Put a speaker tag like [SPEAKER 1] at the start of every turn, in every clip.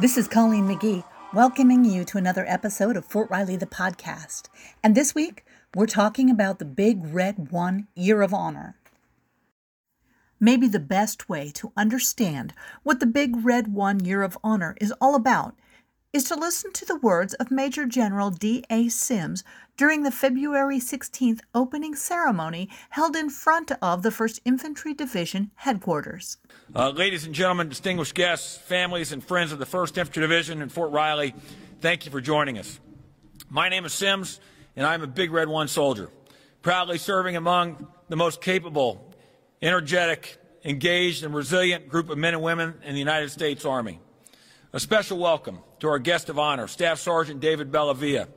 [SPEAKER 1] This is Colleen McGee, welcoming you to another episode of Fort Riley the podcast. And this week, we're talking about the Big Red One Year of Honor. Maybe the best way to understand what the Big Red One Year of Honor is all about is to listen to the words of Major General D.A. Sims during the February 16th opening ceremony held in front of the 1st Infantry Division headquarters.
[SPEAKER 2] Uh, ladies and gentlemen, distinguished guests, families, and friends of the 1st Infantry Division in Fort Riley, thank you for joining us. My name is Sims, and I'm a Big Red One soldier, proudly serving among the most capable, energetic, engaged, and resilient group of men and women in the United States Army. A special welcome to our guest of honor, Staff Sergeant David Bellavia,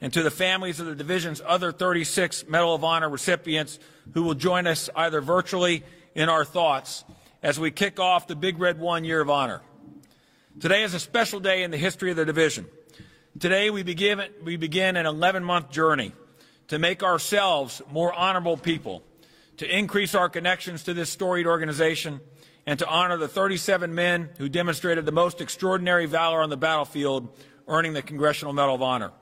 [SPEAKER 2] and to the families of the division's other 36 Medal of Honor recipients who will join us either virtually in our thoughts as we kick off the Big Red One Year of Honor. Today is a special day in the history of the division. Today we begin, we begin an 11 month journey to make ourselves more honorable people, to increase our connections to this storied organization and to honor the 37 men who demonstrated the most extraordinary valor on the battlefield, earning the Congressional Medal of Honor.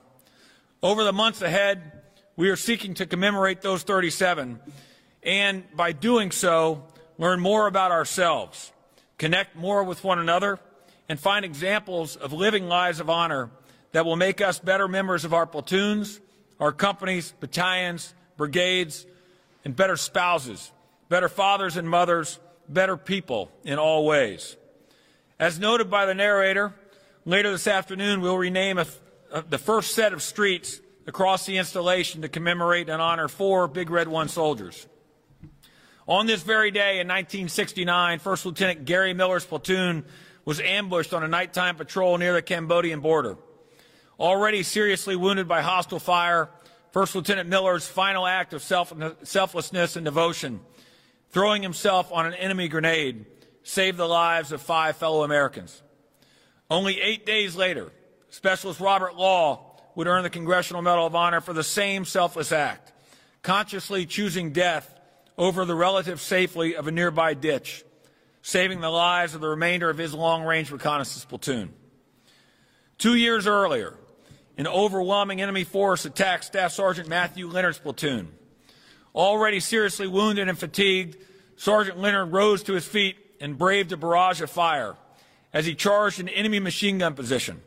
[SPEAKER 2] Over the months ahead, we are seeking to commemorate those 37 and by doing so, learn more about ourselves, connect more with one another, and find examples of living lives of honor that will make us better members of our platoons, our companies, battalions, brigades, and better spouses, better fathers and mothers, better people in all ways. As noted by the narrator, later this afternoon we'll rename a, a, the first set of streets across the installation to commemorate and honor four Big Red One soldiers. On this very day in 1969, First Lieutenant Gary Miller's platoon was ambushed on a nighttime patrol near the Cambodian border. Already seriously wounded by hostile fire, First Lieutenant Miller's final act of self selflessness and devotion throwing himself on an enemy grenade saved the lives of five fellow Americans. Only eight days later, Specialist Robert Law would earn the Congressional Medal of Honor for the same selfless act, consciously choosing death over the relative safety of a nearby ditch, saving the lives of the remainder of his long range reconnaissance platoon. Two years earlier, an overwhelming enemy force attacked Staff Sergeant Matthew Leonard's platoon. Already seriously wounded and fatigued, Sergeant Leonard rose to his feet and braved a barrage of fire as he charged an enemy machine gun position.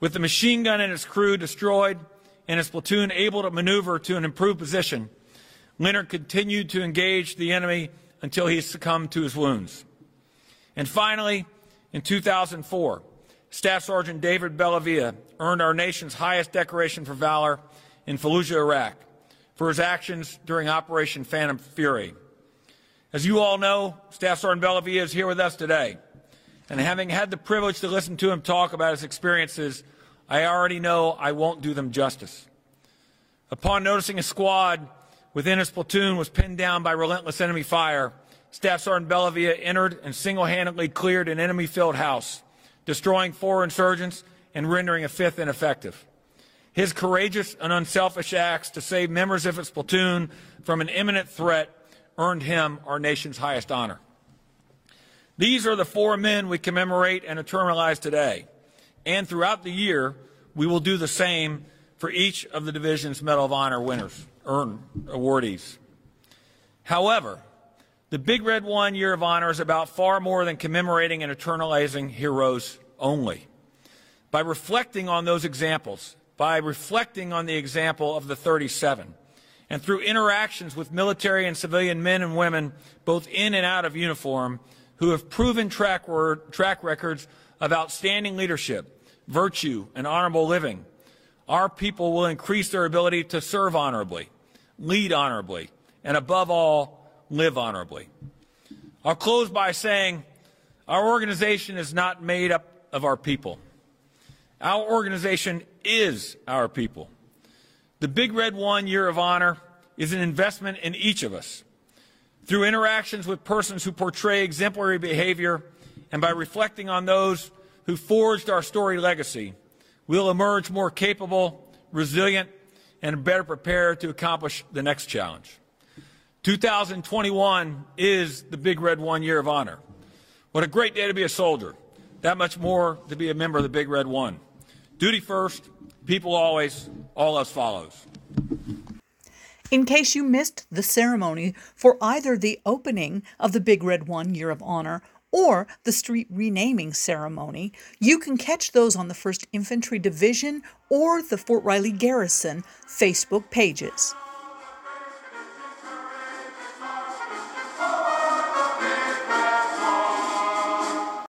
[SPEAKER 2] With the machine gun and its crew destroyed and his platoon able to maneuver to an improved position, Leonard continued to engage the enemy until he succumbed to his wounds. And finally, in 2004, Staff Sergeant David Bellavia earned our nation's highest decoration for valor in Fallujah, Iraq for his actions during Operation Phantom Fury. As you all know, Staff Sergeant Bellavia is here with us today. And having had the privilege to listen to him talk about his experiences, I already know I won't do them justice. Upon noticing a squad within his platoon was pinned down by relentless enemy fire, Staff Sergeant Bellavia entered and single-handedly cleared an enemy-filled house, destroying four insurgents and rendering a fifth ineffective. His courageous and unselfish acts to save members of his platoon from an imminent threat earned him our nation's highest honor. These are the four men we commemorate and eternalize today. And throughout the year, we will do the same for each of the division's Medal of Honor winners, earn awardees. However, the Big Red One Year of Honor is about far more than commemorating and eternalizing heroes only. By reflecting on those examples by reflecting on the example of the 37 and through interactions with military and civilian men and women, both in and out of uniform, who have proven track, word, track records of outstanding leadership, virtue, and honorable living, our people will increase their ability to serve honorably, lead honorably, and above all, live honorably. I'll close by saying our organization is not made up of our people. Our organization is our people. The Big Red One Year of Honor is an investment in each of us. Through interactions with persons who portray exemplary behavior and by reflecting on those who forged our story legacy, we'll emerge more capable, resilient, and better prepared to accomplish the next challenge. 2021 is the Big Red One Year of Honor. What a great day to be a soldier that much more to be a member of the Big Red One. Duty first, people always, all else follows.
[SPEAKER 1] In case you missed the ceremony for either the opening of the Big Red One Year of Honor or the street renaming ceremony, you can catch those on the 1st Infantry Division or the Fort Riley Garrison Facebook pages.